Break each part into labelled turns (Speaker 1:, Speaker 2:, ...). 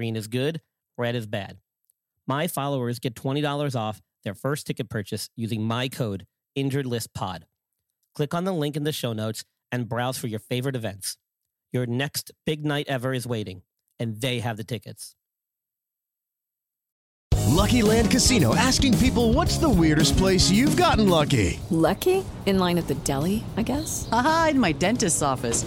Speaker 1: Green is good, red is bad. My followers get $20 off their first ticket purchase using my code InjuredListPod. Click on the link in the show notes and browse for your favorite events. Your next big night ever is waiting, and they have the tickets.
Speaker 2: Lucky Land Casino asking people what's the weirdest place you've gotten lucky?
Speaker 3: Lucky? In line at the deli, I guess?
Speaker 4: Aha, in my dentist's office.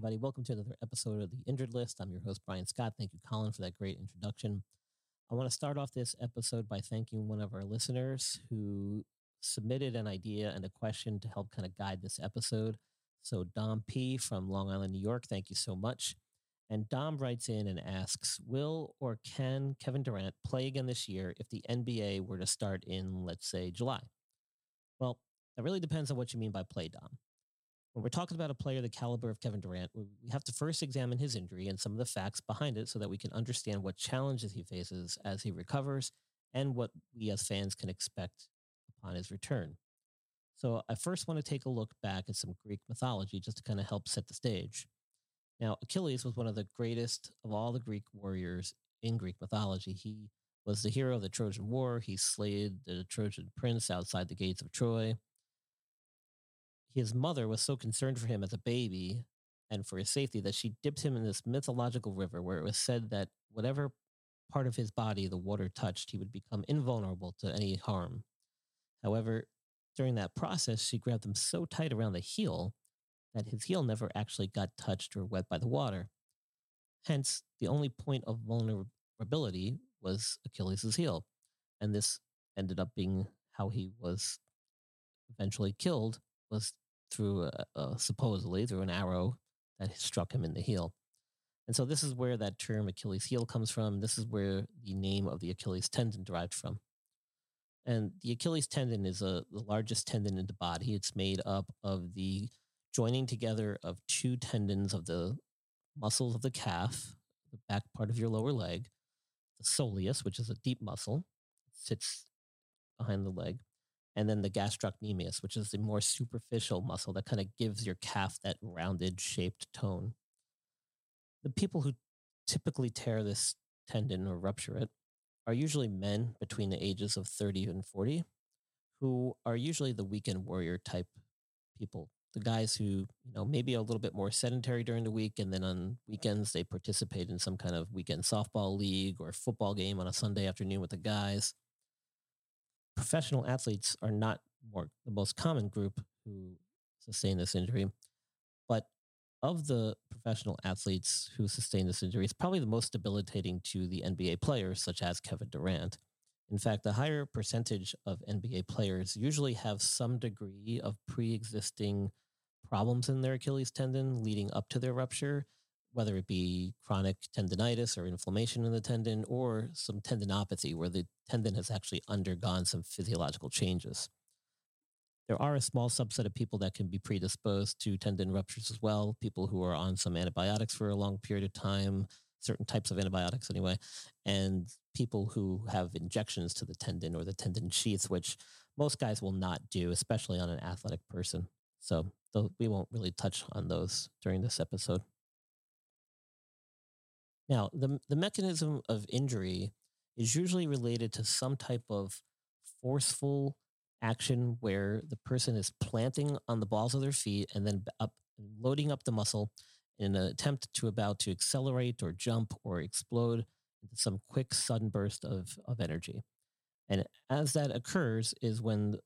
Speaker 1: Everybody. Welcome to another episode of The Injured List. I'm your host, Brian Scott. Thank you, Colin, for that great introduction. I want to start off this episode by thanking one of our listeners who submitted an idea and a question to help kind of guide this episode. So, Dom P from Long Island, New York, thank you so much. And Dom writes in and asks Will or can Kevin Durant play again this year if the NBA were to start in, let's say, July? Well, that really depends on what you mean by play, Dom when we're talking about a player the caliber of Kevin Durant, we have to first examine his injury and some of the facts behind it so that we can understand what challenges he faces as he recovers and what we as fans can expect upon his return. So, I first want to take a look back at some Greek mythology just to kind of help set the stage. Now, Achilles was one of the greatest of all the Greek warriors in Greek mythology. He was the hero of the Trojan War. He slayed the Trojan prince outside the gates of Troy his mother was so concerned for him as a baby and for his safety that she dipped him in this mythological river where it was said that whatever part of his body the water touched, he would become invulnerable to any harm. However, during that process, she grabbed him so tight around the heel that his heel never actually got touched or wet by the water. Hence, the only point of vulnerability was Achilles' heel. And this ended up being how he was eventually killed was through supposedly through an arrow that struck him in the heel. And so this is where that term Achilles heel comes from. This is where the name of the Achilles tendon derived from. And the Achilles tendon is a, the largest tendon in the body. It's made up of the joining together of two tendons of the muscles of the calf, the back part of your lower leg, the soleus, which is a deep muscle, sits behind the leg, and then the gastrocnemius, which is the more superficial muscle that kind of gives your calf that rounded shaped tone. The people who typically tear this tendon or rupture it are usually men between the ages of 30 and 40 who are usually the weekend warrior type people the guys who you know maybe a little bit more sedentary during the week and then on weekends they participate in some kind of weekend softball league or football game on a sunday afternoon with the guys professional athletes are not more the most common group who sustain this injury, but of the professional athletes who sustain this injury, it's probably the most debilitating to the NBA players, such as Kevin Durant. In fact, a higher percentage of NBA players usually have some degree of pre existing problems in their Achilles tendon leading up to their rupture whether it be chronic tendonitis or inflammation in the tendon or some tendinopathy where the tendon has actually undergone some physiological changes. There are a small subset of people that can be predisposed to tendon ruptures as well. People who are on some antibiotics for a long period of time, certain types of antibiotics anyway, and people who have injections to the tendon or the tendon sheath, which most guys will not do, especially on an athletic person. So we won't really touch on those during this episode. Now, the, the mechanism of injury is usually related to some type of forceful action where the person is planting on the balls of their feet and then up loading up the muscle in an attempt to about to accelerate or jump or explode into some quick sudden burst of, of energy. And as that occurs is when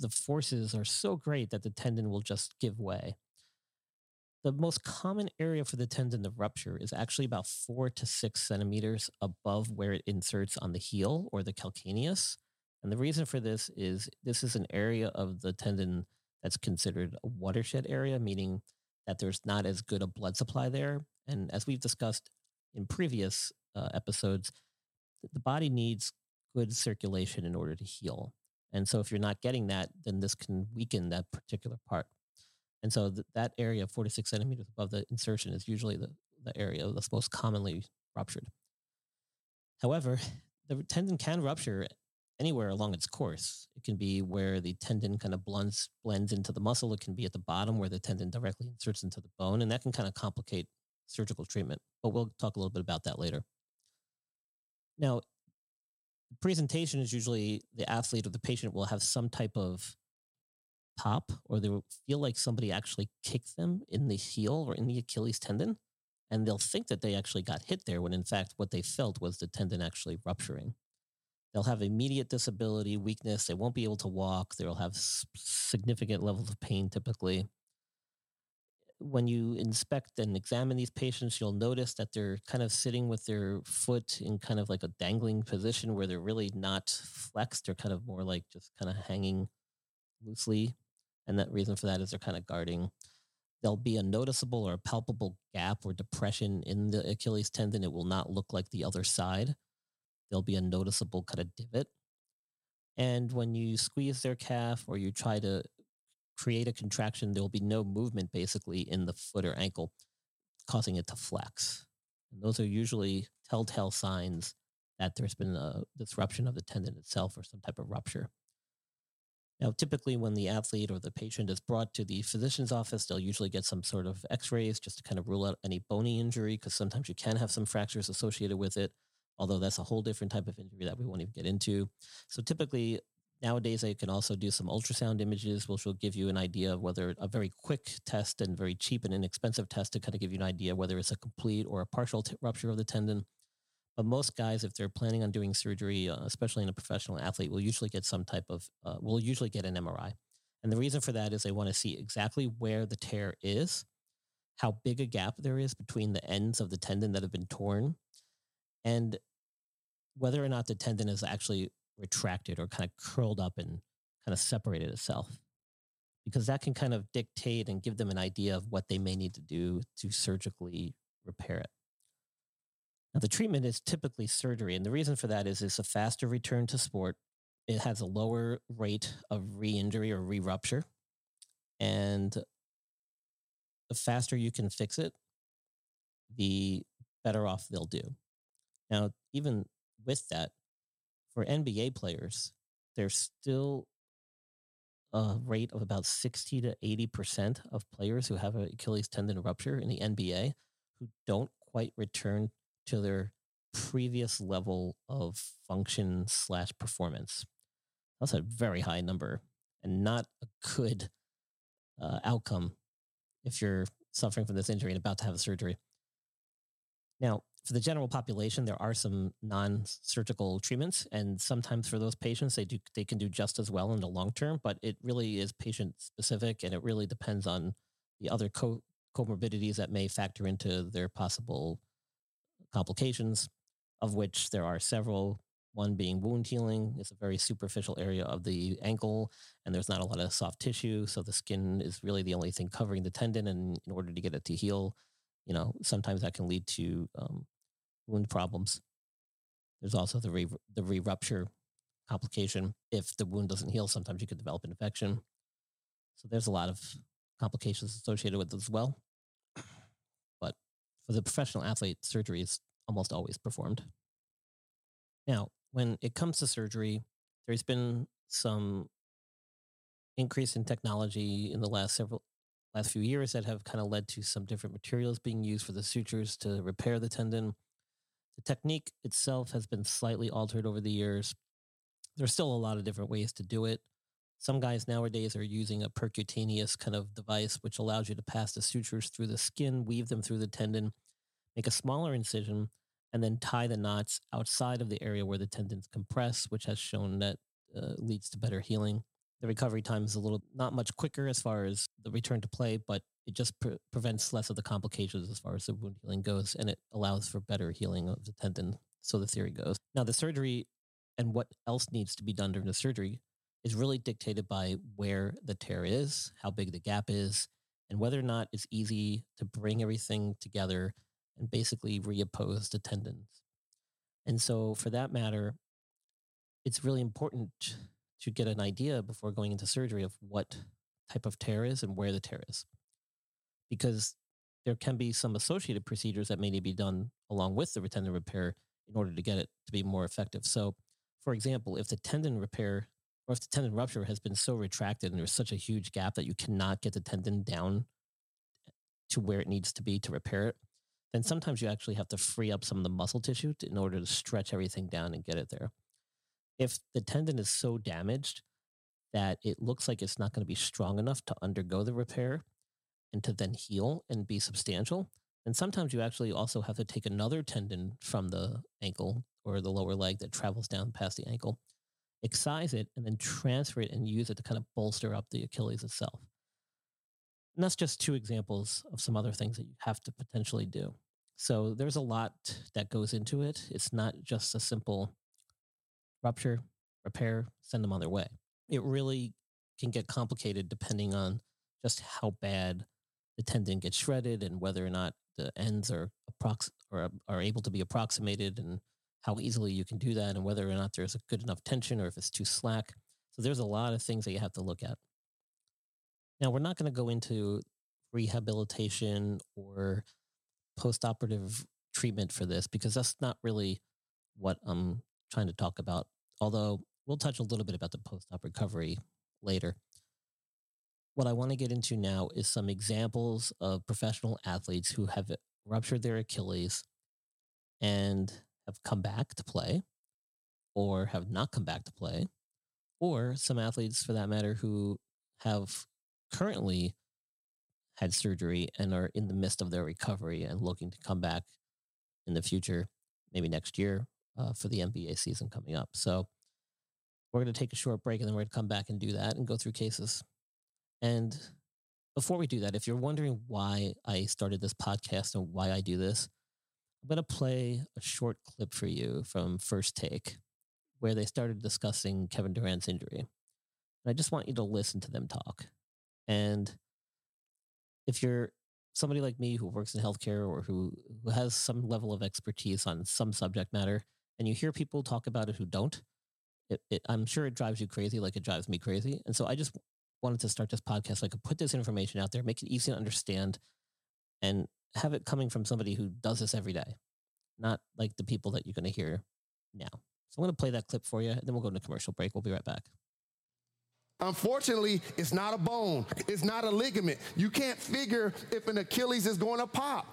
Speaker 1: the forces are so great that the tendon will just give way. The most common area for the tendon to rupture is actually about four to six centimeters above where it inserts on the heel or the calcaneus. And the reason for this is this is an area of the tendon that's considered a watershed area, meaning that there's not as good a blood supply there. And as we've discussed in previous uh, episodes, the body needs good circulation in order to heal. And so if you're not getting that, then this can weaken that particular part. And so th- that area, of 46 centimeters above the insertion, is usually the, the area that's most commonly ruptured. However, the tendon can rupture anywhere along its course. It can be where the tendon kind of blends blends into the muscle. It can be at the bottom where the tendon directly inserts into the bone, and that can kind of complicate surgical treatment. But we'll talk a little bit about that later. Now, presentation is usually the athlete or the patient will have some type of pop, or they feel like somebody actually kicked them in the heel or in the Achilles tendon. And they'll think that they actually got hit there when in fact what they felt was the tendon actually rupturing. They'll have immediate disability, weakness. They won't be able to walk. They'll have significant levels of pain typically. When you inspect and examine these patients, you'll notice that they're kind of sitting with their foot in kind of like a dangling position where they're really not flexed. They're kind of more like just kind of hanging loosely. And that reason for that is they're kind of guarding. There'll be a noticeable or a palpable gap or depression in the Achilles tendon. It will not look like the other side there'll be a noticeable kind of divot. And when you squeeze their calf or you try to create a contraction, there'll be no movement basically in the foot or ankle, causing it to flex. And those are usually telltale signs that there's been a disruption of the tendon itself or some type of rupture. Now, typically, when the athlete or the patient is brought to the physician's office, they'll usually get some sort of x rays just to kind of rule out any bony injury, because sometimes you can have some fractures associated with it although that's a whole different type of injury that we won't even get into. So typically nowadays I can also do some ultrasound images, which will give you an idea of whether a very quick test and very cheap and inexpensive test to kind of give you an idea whether it's a complete or a partial t- rupture of the tendon. But most guys, if they're planning on doing surgery, uh, especially in a professional athlete, will usually get some type of, uh, will usually get an MRI. And the reason for that is they want to see exactly where the tear is, how big a gap there is between the ends of the tendon that have been torn, and whether or not the tendon is actually retracted or kind of curled up and kind of separated itself because that can kind of dictate and give them an idea of what they may need to do to surgically repair it. Now, the treatment is typically surgery, and the reason for that is it's a faster return to sport. It has a lower rate of re-injury or re-rupture, and the faster you can fix it, the better off they'll do. Now, even with that, for NBA players, there's still a rate of about 60 to 80% of players who have an Achilles tendon rupture in the NBA who don't quite return to their previous level of function slash performance. That's a very high number and not a good uh, outcome if you're suffering from this injury and about to have a surgery. Now, for the general population, there are some non-surgical treatments, and sometimes for those patients, they do they can do just as well in the long term. But it really is patient specific, and it really depends on the other co- comorbidities that may factor into their possible complications, of which there are several. One being wound healing It's a very superficial area of the ankle, and there's not a lot of soft tissue, so the skin is really the only thing covering the tendon. And in order to get it to heal, you know, sometimes that can lead to um, wound problems. There's also the re, the re-rupture complication. If the wound doesn't heal, sometimes you could develop an infection. So there's a lot of complications associated with it as well. For the professional athlete, surgery is almost always performed. Now, when it comes to surgery, there's been some increase in technology in the last several last few years that have kind of led to some different materials being used for the sutures to repair the tendon. The technique itself has been slightly altered over the years. There's still a lot of different ways to do it. Some guys nowadays are using a percutaneous kind of device, which allows you to pass the sutures through the skin, weave them through the tendon, make a smaller incision, and then tie the knots outside of the area where the tendons compress, which has shown that uh, leads to better healing. The recovery time is a little not much quicker as far as the return to play, but it just pre- prevents less of the complications as far as the wound healing goes, and it allows for better healing of the tendon. So the theory goes. Now, the surgery and what else needs to be done during the surgery is really dictated by where the tear is, how big the gap is, and whether or not it's easy to bring everything together and basically reappose the tendons. And so, for that matter, it's really important to get an idea before going into surgery of what type of tear is and where the tear is. Because there can be some associated procedures that may need to be done along with the tendon repair in order to get it to be more effective. So, for example, if the tendon repair or if the tendon rupture has been so retracted and there's such a huge gap that you cannot get the tendon down to where it needs to be to repair it, then mm. sometimes you actually have to free up some of the muscle tissue to, in order to stretch everything down and get it there. If the tendon is so damaged that it looks like it's not going to be strong enough to undergo the repair and to then heal and be substantial, then sometimes you actually also have to take another tendon from the ankle or the lower leg that travels down past the ankle, excise it, and then transfer it and use it to kind of bolster up the Achilles itself. And that's just two examples of some other things that you have to potentially do. So there's a lot that goes into it. It's not just a simple rupture, repair, send them on their way. It really can get complicated depending on just how bad the tendon gets shredded and whether or not the ends are approx- or are able to be approximated and how easily you can do that and whether or not there's a good enough tension or if it's too slack. So there's a lot of things that you have to look at. Now, we're not going to go into rehabilitation or postoperative treatment for this because that's not really what I'm trying to talk about. Although we'll touch a little bit about the post-op recovery later. What I want to get into now is some examples of professional athletes who have ruptured their Achilles and have come back to play or have not come back to play, or some athletes for that matter who have currently had surgery and are in the midst of their recovery and looking to come back in the future, maybe next year uh, for the NBA season coming up. So we're going to take a short break and then we're going to come back and do that and go through cases. And before we do that, if you're wondering why I started this podcast and why I do this, I'm going to play a short clip for you from First Take where they started discussing Kevin Durant's injury. And I just want you to listen to them talk. And if you're somebody like me who works in healthcare or who, who has some level of expertise on some subject matter, and you hear people talk about it who don't, it, it, I'm sure it drives you crazy like it drives me crazy. And so I just wanted to start this podcast so I could put this information out there, make it easy to understand, and have it coming from somebody who does this every day, not like the people that you're going to hear now. So I'm going to play that clip for you, and then we'll go into commercial break. We'll be right back.
Speaker 5: Unfortunately, it's not a bone. It's not a ligament. You can't figure if an Achilles is going to pop.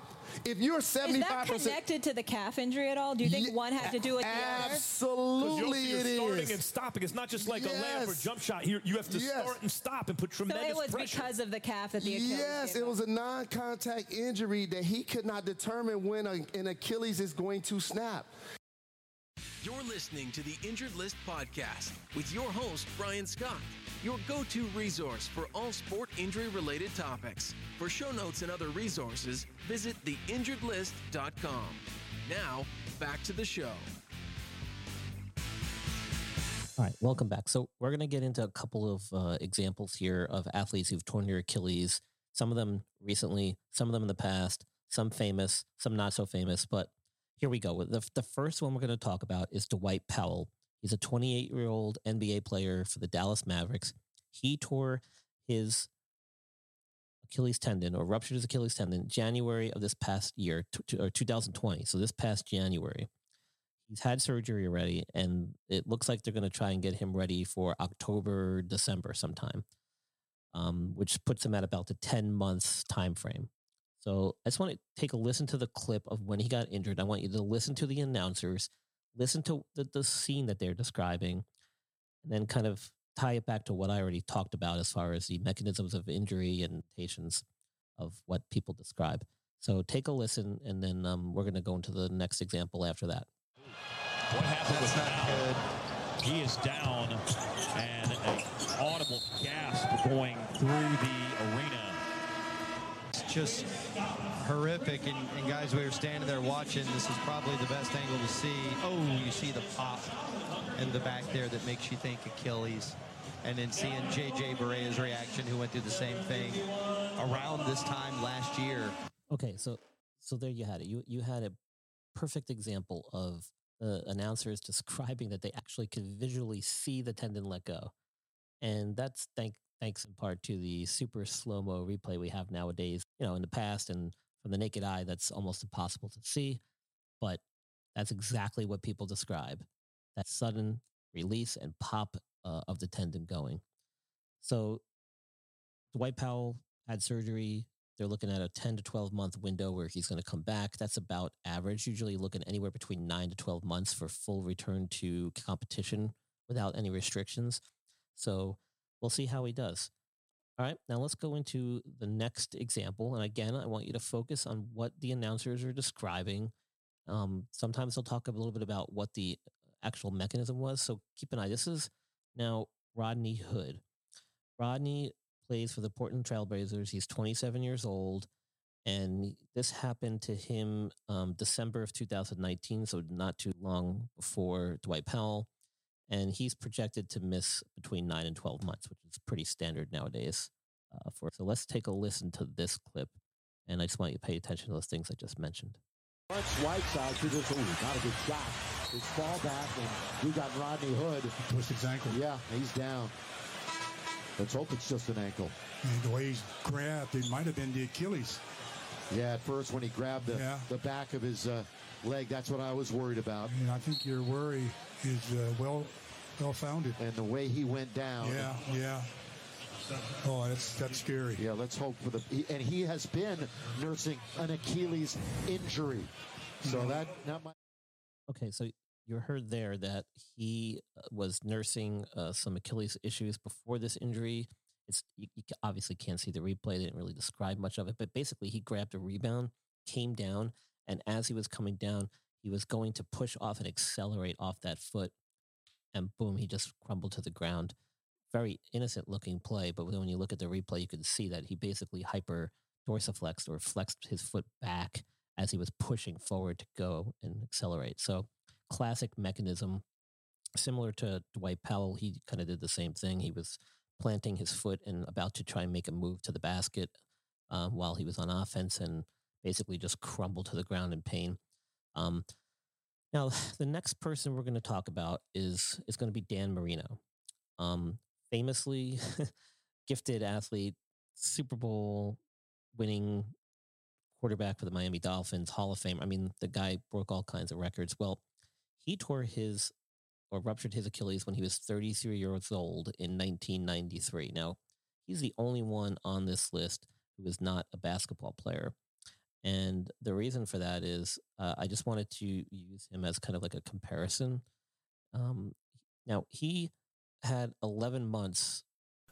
Speaker 5: If you're 75%.
Speaker 6: Is that connected to the calf injury at all? Do you think
Speaker 5: Ye-
Speaker 6: one had to do with the other?
Speaker 5: Absolutely,
Speaker 7: you're,
Speaker 5: it
Speaker 7: you're starting
Speaker 5: is.
Speaker 7: and stopping. It's not just like a layup or jump shot. Here, you have to
Speaker 5: Yes.
Speaker 7: start and stop and put tremendous
Speaker 6: So
Speaker 7: tremendous
Speaker 6: it was
Speaker 7: pressure.
Speaker 6: because of the calf that the Achilles
Speaker 5: Yes,
Speaker 6: gave
Speaker 5: it
Speaker 6: up.
Speaker 5: was a non-contact injury that he could not determine when a, an Achilles is going to snap.
Speaker 8: You're listening to the Injured List Podcast with your host, Brian Scott, your go to resource for all sport injury related topics. For show notes and other resources, visit theinjuredlist.com. Now, back to the show.
Speaker 1: All right, welcome back. So we're going to get into a couple of uh, examples here of athletes who've torn their Achilles. Some of them recently, some of them in the past, some famous, some not so famous. But here we go. The, the first one we're going to talk about is Dwight Powell. He's a 28 year old NBA player for the Dallas Mavericks. He tore his Achilles tendon or ruptured his Achilles tendon January of this past year, or 2020. So this past January, he's had surgery already, and it looks like they're going to try and get him ready for October, December sometime, um, which puts him at about the 10 months time frame. So I just want to take a listen to the clip of when he got injured. I want you to listen to the announcers, listen to the, the scene that they're describing, and then kind of tie it back to what I already talked about as far as the mechanisms of injury and patients of what people describe. So take a listen, and then um, we're going to go into the next example after that.
Speaker 7: What happened was not good. He is down, and an audible gasp going through the arena.
Speaker 9: Just horrific. And, and, guys, we were standing there watching. This is probably the best angle to see. Oh, you see the pop in the back there that makes you think Achilles. And then seeing JJ Barea's reaction, who went through the same thing around this time last year.
Speaker 1: Okay, so so there you had it. You you had a perfect example of the announcers describing that they actually could visually see the tendon let go, and that's thank thanks in part to the super slow mo replay we have nowadays. You know, in the past and from the naked eye, that's almost impossible to see, but that's exactly what people describe that sudden release and pop uh, of the tendon going. So, Dwight Powell had surgery. They're looking at a 10 to 12 month window where he's going to come back. That's about average. Usually looking anywhere between 9 to 12 months for full return to competition without any restrictions. So, we'll see how he does. All right, now let's go into the next example. And again, I want you to focus on what the announcers are describing. Um, sometimes they'll talk a little bit about what the actual mechanism was. So keep an eye. This is now Rodney Hood. Rodney plays for the Portland Trailblazers. He's 27 years old. And this happened to him um, December of 2019, so not too long before Dwight Powell. And he's projected to miss between 9 and 12 months, which is pretty standard nowadays. Uh, for So let's take a listen to this clip. And I just want you to pay attention to those things I just mentioned.
Speaker 10: Whiteside to this. Ooh, not a good shot. His fall back, and we got Rodney Hood.
Speaker 11: Twisted his ankle.
Speaker 10: Yeah, he's down. Let's hope it's just an ankle.
Speaker 11: And the way he's grabbed, it might have been the Achilles.
Speaker 10: Yeah, at first when he grabbed the,
Speaker 11: yeah.
Speaker 10: the back of his uh, leg, that's what I was worried about.
Speaker 11: And I think your worry is uh, well well founded.
Speaker 10: And the way he went down.
Speaker 11: Yeah, yeah. Oh, that's that's scary.
Speaker 10: Yeah, let's hope for the. And he has been nursing an Achilles injury, so mm-hmm. that that might.
Speaker 1: Okay, so you heard there that he uh, was nursing uh, some Achilles issues before this injury. It's you, you, obviously can't see the replay; they didn't really describe much of it. But basically, he grabbed a rebound, came down, and as he was coming down, he was going to push off and accelerate off that foot, and boom, he just crumbled to the ground very innocent looking play, but when you look at the replay, you can see that he basically hyper dorsiflexed or flexed his foot back as he was pushing forward to go and accelerate. So, classic mechanism, similar to Dwight Powell. He kind of did the same thing. He was planting his foot and about to try and make a move to the basket um, while he was on offense and basically just crumbled to the ground in pain. Um, now, the next person we're going to talk about is is going to be Dan Marino. Um, famously gifted athlete, Super Bowl winning quarterback for the Miami Dolphins, Hall of Fame. I mean, the guy broke all kinds of records. Well, he tore his or ruptured his Achilles when he was 33 years old in 1993. Now, he's the only one on this list who is not a basketball player. And the reason for that is uh, I just wanted to use him as kind of like a comparison. Um, now, he had 11 months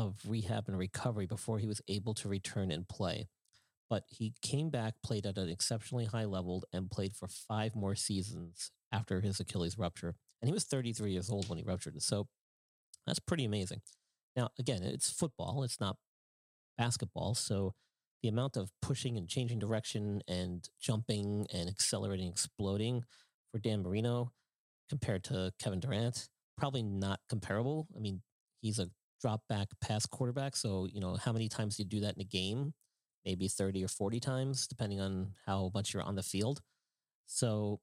Speaker 1: Of rehab and recovery before he was able to return and play. But he came back, played at an exceptionally high level, and played for five more seasons after his Achilles rupture. And he was 33 years old when he ruptured it. So that's pretty amazing. Now, again, it's football, it's not basketball. So the amount of pushing and changing direction and jumping and accelerating, exploding for Dan Marino compared to Kevin Durant, probably not comparable. I mean, he's a drop back pass quarterback. So, you know, how many times do you do that in a game? Maybe 30 or 40 times, depending on how much you're on the field. So,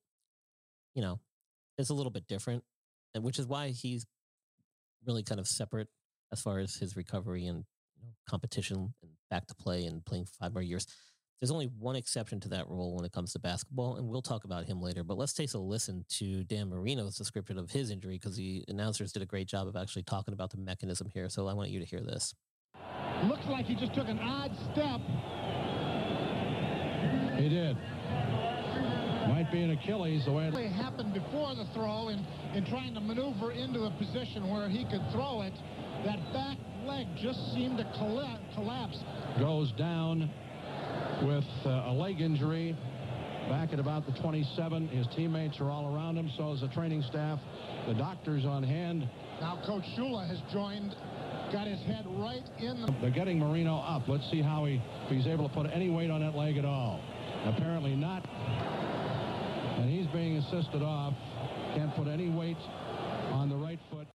Speaker 1: you know, it's a little bit different, and which is why he's really kind of separate as far as his recovery and you know, competition and back to play and playing five more years. There's only one exception to that rule when it comes to basketball, and we'll talk about him later. But let's take a listen to Dan Marino's description of his injury because the announcers did a great job of actually talking about the mechanism here. So I want you to hear this.
Speaker 12: Looks like he just took an odd step.
Speaker 7: He did. Might be an Achilles the way
Speaker 12: it happened before the throw in, in trying to maneuver into a position where he could throw it. That back leg just seemed to collapse.
Speaker 7: Goes down with uh, a leg injury back at about the 27. His teammates are all around him, so is the training staff. The doctor's on hand.
Speaker 12: Now Coach Shula has joined, got his head right in the...
Speaker 7: They're getting Marino up. Let's see how he, if he's able to put any weight on that leg at all. Apparently not. And he's being assisted off. Can't put any weight on the right foot.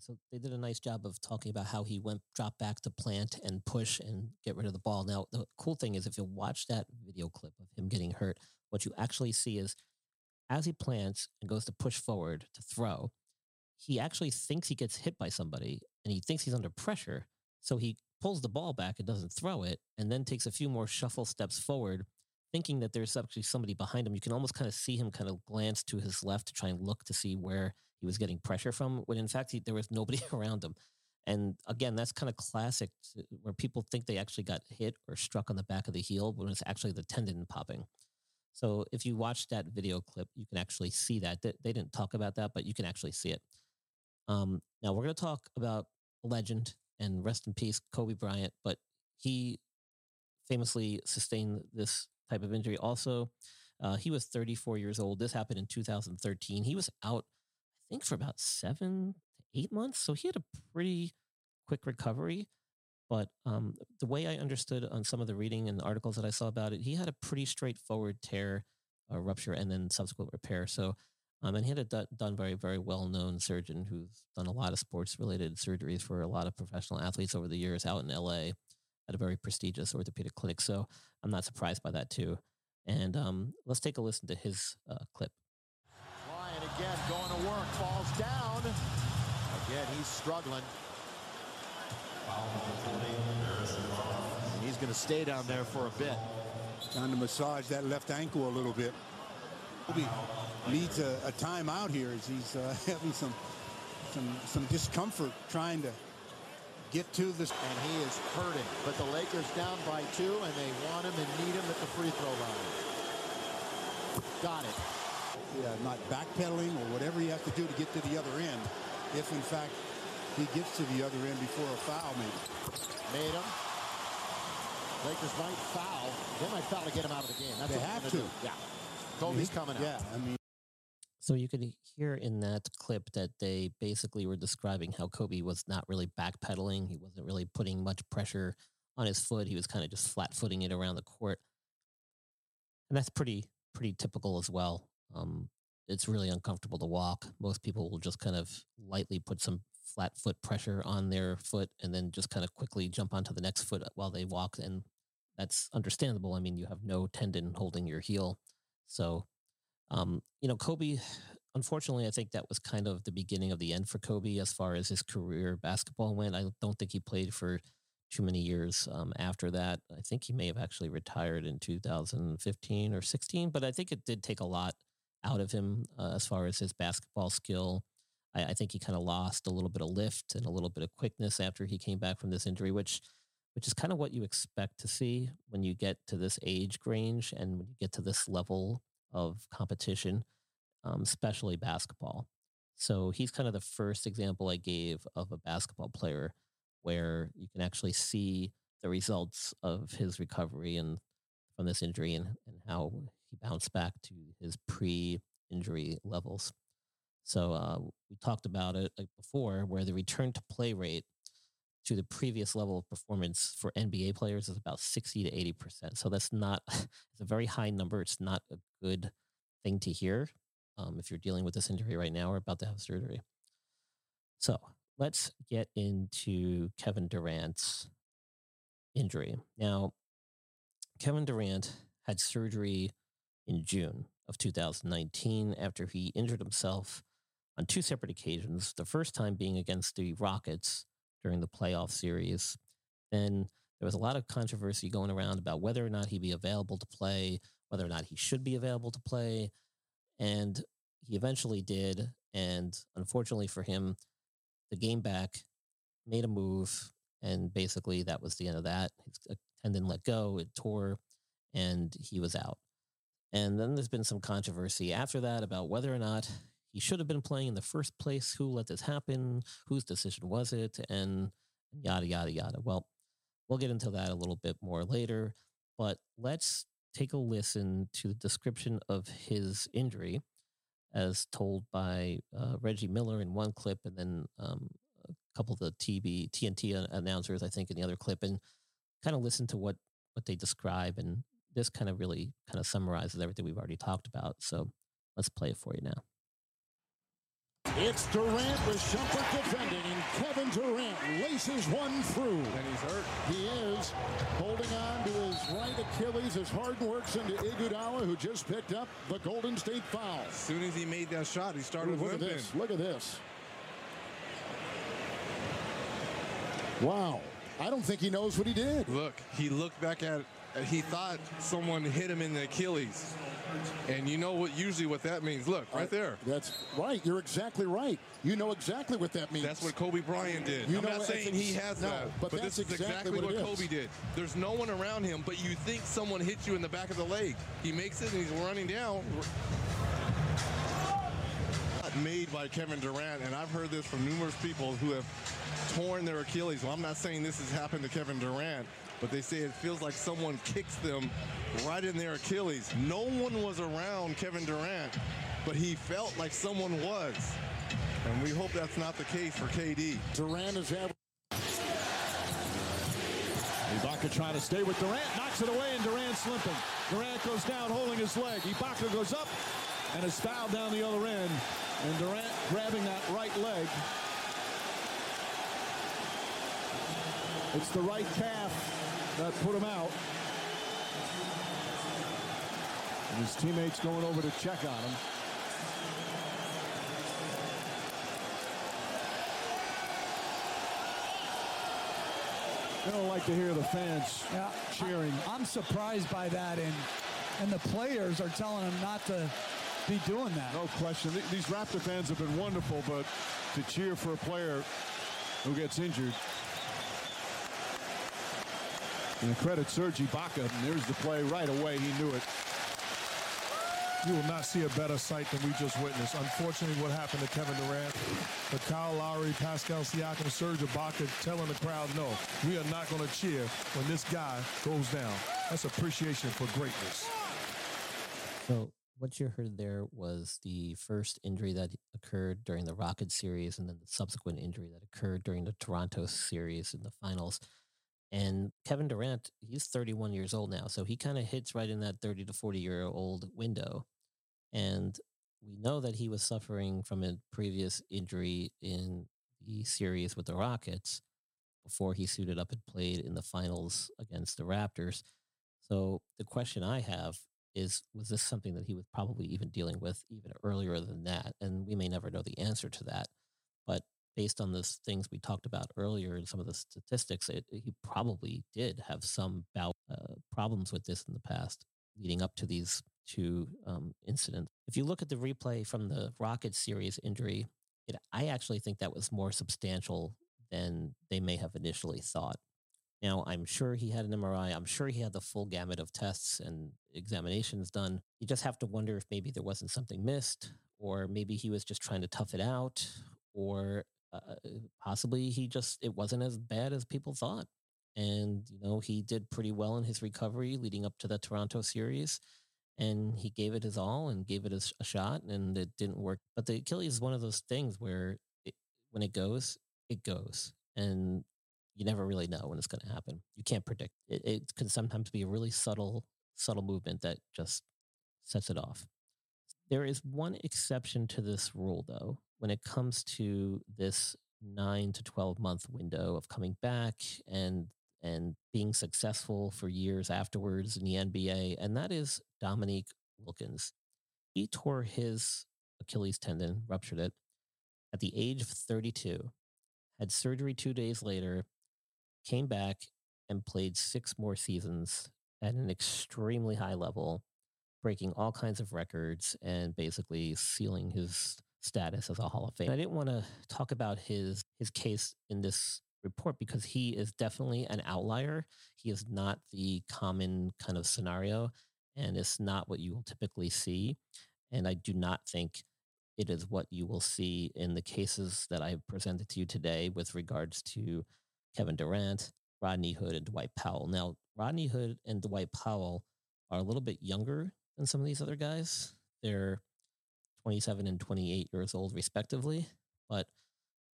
Speaker 1: So they did a nice job of talking about how he went drop back to plant and push and get rid of the ball. Now, the cool thing is if you watch that video clip of him getting hurt, what you actually see is as he plants and goes to push forward to throw, he actually thinks he gets hit by somebody and he thinks he's under pressure. So he pulls the ball back and doesn't throw it and then takes a few more shuffle steps forward thinking that there's actually somebody behind him. You can almost kind of see him kind of glance to his left to try and look to see where he was getting pressure from, when in fact he, there was nobody around him. And again, that's kind of classic where people think they actually got hit or struck on the back of the heel when it's actually the tendon popping. So if you watch that video clip, you can actually see that. They, didn't talk about that, but you can actually see it. Um, now we're going to talk about legend and rest in peace, Kobe Bryant, but he famously sustained this type of injury. Also, uh, he was 34 years old. This happened in 2013. He was out, I think, for about seven to eight months. So he had a pretty quick recovery. But um, the way I understood on some of the reading and the articles that I saw about it, he had a pretty straightforward tear, uh, rupture, and then subsequent repair. So, um, and he had a d- done very, very well known surgeon who's done a lot of sports related surgeries for a lot of professional athletes over the years out in LA at a very prestigious orthopedic clinic. So I'm not surprised by that too. And um, let's take a listen to his uh, clip.
Speaker 10: Bryant again going to work, falls down. Again, he's struggling. He's going to stay down there for a bit.
Speaker 13: Trying to massage that left ankle a little bit. Kobe needs a, a timeout here as he's uh, having some some some discomfort trying to get to this.
Speaker 10: And he is hurting. But the Lakers down by two, and they want him and need him at the free throw line. Got it.
Speaker 13: Yeah, not backpedaling or whatever he has to do to get to the other end. If, in fact, he gets to the other end before a foul, maybe.
Speaker 10: Made him. Lakers might foul. They might foul to get him out of the game. That's
Speaker 13: they have to.
Speaker 10: do. Yeah. Kobe's coming out.
Speaker 13: Yeah, I mean.
Speaker 1: So you could hear in that clip that they basically were describing how Kobe was not really backpedaling. He wasn't really putting much pressure on his foot. He was kind of just flat footing it around the court. And that's pretty pretty typical as well. Um, it's really uncomfortable to walk. Most people will just kind of lightly put some flat foot pressure on their foot and then just kind of quickly jump onto the next foot while they walk. And that's understandable. I mean, you have no tendon holding your heel. So um, you know, Kobe, unfortunately, I think that was kind of the beginning of the end for Kobe as far as his career basketball went. I don't think he played for too many years um, after that. I think he may have actually retired in 2015 or 16, but I think it did take a lot out of him uh, as far as his basketball skill. I, I think he kind of lost a little bit of lift and a little bit of quickness after he came back from this injury, which which is kind of what you expect to see when you get to this age range and when you get to this level of competition, um, especially basketball. So he's kind of the first example I gave of a basketball player where you can actually see the results of his recovery and from this injury and, and how he bounced back to his pre-injury levels. So uh, we talked about it before, where the return to play rate to the previous level of performance for NBA players is about 60 to 80%. So that's not, it's a very high number. It's not a good thing to hear um, if you're dealing with this injury right now or about to have surgery. So let's get into Kevin Durant's injury. Now, Kevin Durant had surgery in June of 2019 after he injured himself on two separate occasions. The first time being against the Rockets during the playoff series. Then there was a lot of controversy going around about whether or not he'd be available to play, whether or not he should be available to play. And he eventually did. And unfortunately for him, the game back made a move. And basically, that was the end of that. His tendon let go, it tore, and he was out. And then there's been some controversy after that about whether or not he should have been playing in the first place. Who let this happen? Whose decision was it? And yada, yada, yada. Well, we'll get into that a little bit more later. But let's take a listen to the description of his injury as told by uh, Reggie Miller in one clip and then um, a couple of the TB, TNT announcers, I think, in the other clip, and kind of listen to what, what they describe. And this kind of really kind of summarizes everything we've already talked about. So let's play it for you now.
Speaker 12: It's Durant with Shumpert defending, and Kevin Durant laces one through. And he's hurt. He is holding on to his right Achilles as Harden works into Iguodala, who just picked up the Golden State foul.
Speaker 14: As soon as he made that shot, he started
Speaker 12: Ooh, look
Speaker 14: limping.
Speaker 12: at this. Look at this. Wow. I don't think he knows what he did.
Speaker 14: Look, he looked back at he thought someone hit him in the Achilles. And you know what usually what that means. Look, right there.
Speaker 12: That's right. You're exactly right. You know exactly what that means.
Speaker 14: That's what Kobe Bryant did.
Speaker 12: You
Speaker 14: I'm
Speaker 12: know
Speaker 14: not saying he has
Speaker 12: no,
Speaker 14: that,
Speaker 12: but
Speaker 14: but,
Speaker 12: that's
Speaker 14: this is
Speaker 12: exactly
Speaker 14: exactly,
Speaker 12: what
Speaker 14: what,
Speaker 12: it is.
Speaker 14: Kobe did. There's no one around him, but you think someone hit you in the back of the leg. He makes it and he's running down. Made by Kevin Durant, and I've heard this from numerous people who have torn their Achilles. Well, I'm not saying this has happened to Kevin Durant, but they say it feels like someone kicks them right in their Achilles. No one was around Kevin Durant, but he felt like someone was. And we hope that's not the case for KD.
Speaker 12: Durant is having.
Speaker 15: Ibaka trying to stay with Durant, knocks it away, and Durant's limping. Durant goes down holding his leg. Ibaka goes up and is fouled down the other end. And Durant grabbing that right leg. It's the right calf that put him out. And his teammates going over to check on him. I don't like to hear the fans cheering.
Speaker 16: I'm surprised by that, and and the players are telling him not to be doing that.
Speaker 15: No question. These Raptor fans have been wonderful, but to cheer for a player who gets injured. And credit Serge Ibaka. And there's the play right away. He knew it.
Speaker 11: You will not see a better sight than we just witnessed. Unfortunately, what happened to Kevin Durant, but Kyle Lowry, Pascal Siakam, Serge Ibaka telling the crowd, no, we are not going to cheer when this guy goes down. That's appreciation for greatness.
Speaker 1: So what you heard there was the first injury that occurred during the Rocket series, and then the subsequent injury that occurred during the Toronto series in the finals. And Kevin Durant, he's 31 years old now, so he kind of hits right in that 30 to 40 year old window. And we know that he was suffering from a previous injury in the series with the Rockets before he suited up and played in the finals against the Raptors. So the question I have is was this something that he was probably even dealing with even earlier than that? And we may never know the answer to that. Based on the things we talked about earlier and some of the statistics, it, he probably did have some uh, problems with this in the past leading up to these two um, incidents. If you look at the replay from the Rocket series injury, it, I actually think that was more substantial than they may have initially thought. Now, I'm sure he had an MRI. I'm sure he had the full gamut of tests and examinations done. You just have to wonder if maybe there wasn't something missed, or maybe he was just trying to tough it out, or uh, possibly he just, it wasn't as bad as people thought. And, you know, he did pretty well in his recovery leading up to the Toronto series. And he gave it his all and gave it a, a shot, and it didn't work. But the Achilles is one of those things where it, when it goes, it goes. And you never really know when it's going to happen. You can't predict. It, it can sometimes be a really subtle, subtle movement that just sets it off. There is one exception to this rule, though, when it comes to this nine to 12 month window of coming back and and being successful for years afterwards in the NBA, and that is Dominique Wilkins. He tore his Achilles tendon, ruptured it at the age of 32, had surgery two days later, came back and played six more seasons at an extremely high level, breaking all kinds of records and basically sealing his status as a Hall of Fame. I didn't want to talk about his his case in this report because he is definitely an outlier. He is not the common kind of scenario and it's not what you will typically see. And I do not think it is what you will see in the cases that I have presented to you today with regards to Kevin Durant, Rodney Hood, and Dwight Powell. Now, Rodney Hood and Dwight Powell are a little bit younger than some of these other guys. They're 27 and 28 years old, respectively. But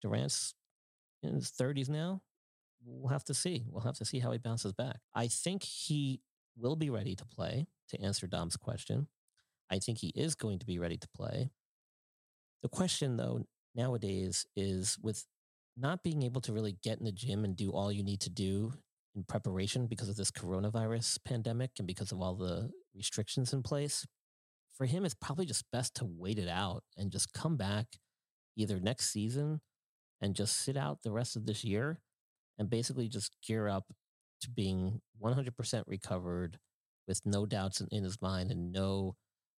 Speaker 1: Durant's in his 30s now. We'll have to see. We'll have to see how he bounces back. I think he will be ready to play, to answer Dom's question. I think he is going to be ready to play. The question, though, nowadays is with not being able to really get in the gym and do all you need to do in preparation because of this coronavirus pandemic and because of all the restrictions in place, for him, it's probably just best to wait it out and just come back either next season and just sit out the rest of this year and basically just gear up to being 100% recovered with no doubts in, in his mind and no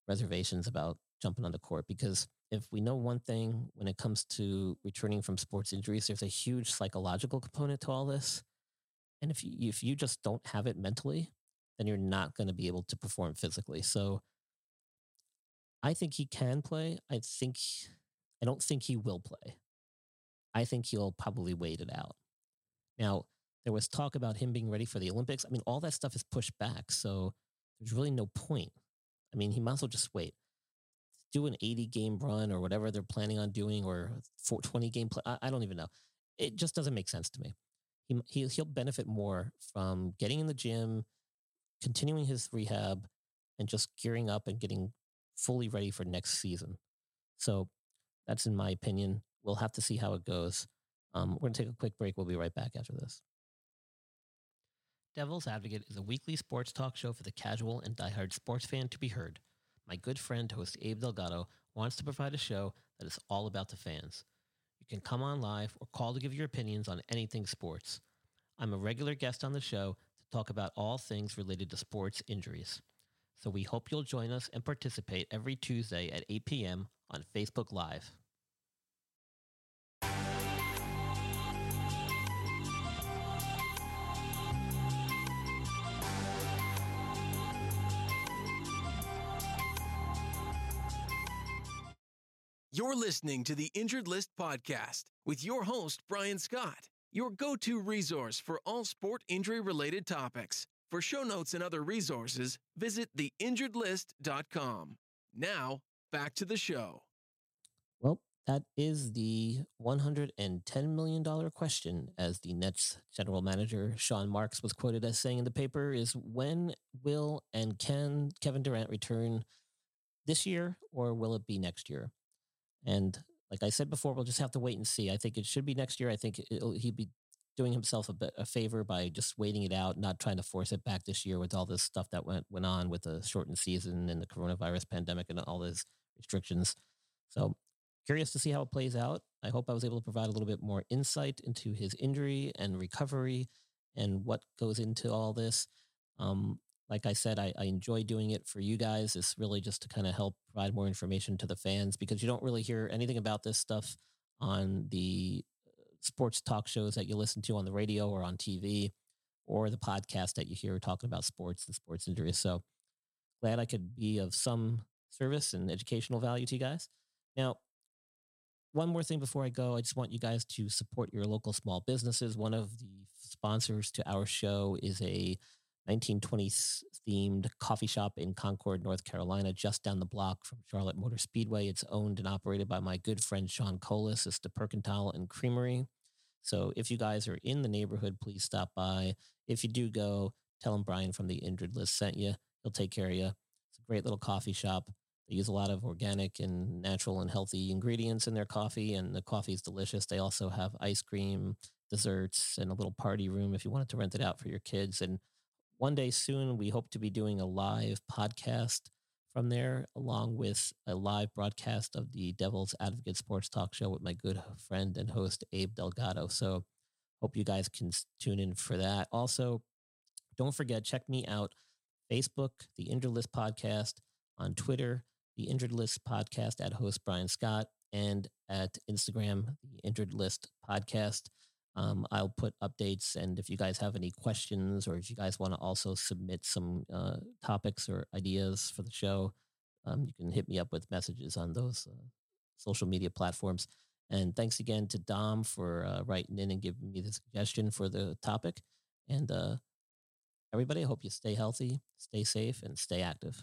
Speaker 1: reservations about jumping on the court. Because if we know one thing when it comes to returning from sports injuries, there's a huge psychological component to all this. And if you, if you just don't have it mentally, then you're not going to be able to perform physically. So I think he can play. I think, I don't think he will play. I think he'll probably wait it out. Now, there was talk about him being ready for the Olympics. I mean, all that stuff is pushed back. So there's really no point. I mean, he might as well just wait. Do an 80 game run or whatever they're planning on doing or 20 game play. I, I don't even know. It just doesn't make sense to me. He, he, he'll benefit more from getting in the gym, continuing his rehab, and just gearing up and getting fully ready for next season. So that's in my opinion. We'll have to see how it goes. Um, we're going to take a quick break. We'll be right back after this. Devil's Advocate is a weekly sports talk show for the casual and diehard sports fan to be heard. My good friend, host Abe Delgado, wants to provide a show that is all about the fans. You can come on live or call to give your opinions on anything sports. I'm a regular guest on the show to talk about all things related to sports injuries. So we hope you'll join us and participate every Tuesday at 8 p.m. on Facebook Live.
Speaker 8: You're listening to the Injured List Podcast with your host, Brian Scott, your go to resource for all sport injury related topics. For show notes and other resources, visit theinjuredlist.com. Now, back to the show.
Speaker 1: Well, that is the $110 million question, as the Nets general manager, Sean Marks, was quoted as saying in the paper is when will and can Kevin Durant return this year or will it be next year? And like I said before, we'll just have to wait and see. I think it should be next year. I think he'd be doing himself a, bit, a favor by just waiting it out, not trying to force it back this year with all this stuff that went went on with the shortened season and the coronavirus pandemic and all those restrictions. So curious to see how it plays out. I hope I was able to provide a little bit more insight into his injury and recovery and what goes into all this. Um, like I said, I, I enjoy doing it for you guys. It's really just to kind of help provide more information to the fans because you don't really hear anything about this stuff on the sports talk shows that you listen to on the radio or on TV. or the podcast that you hear talking about sports and sports injuries. So glad I could be of some service and educational value to you guys. Now, one more thing before I go, I just want you guys to support your local small businesses. One of the sponsors to our show is a 1920s themed coffee shop in Concord, North Carolina, just down the block from Charlotte Motor Speedway. It's owned and operated by my good friend Sean Colas. It's the Percantile and Creamery. So if you guys are in the neighborhood, please stop by. If you do go, tell him Brian from the Injured List sent you. He'll take care of you. It's a great little coffee shop. They use a lot of organic and natural and healthy ingredients in their coffee, and the coffee is delicious. They also have ice cream, desserts, and a little party room if you wanted to rent it out for your kids. And one day soon, we hope to be doing a live podcast from there, along with a live broadcast of the Devil's Advocate Sports Talk Show with my good friend and host, Abe Delgado. So, hope you guys can tune in for that. Also, don't forget, check me out Facebook, the Injured List Podcast, on Twitter, the Injured List Podcast at host Brian Scott, and at Instagram, the Injured List Podcast. Um, I'll put updates, and if you guys have any questions, or if you guys want to also submit some uh, topics or ideas for the show, um, you can hit me up with messages on those uh, social media platforms. And thanks again to Dom for uh, writing in and giving me the suggestion for the topic. And uh, everybody, I hope you stay healthy, stay safe, and stay active.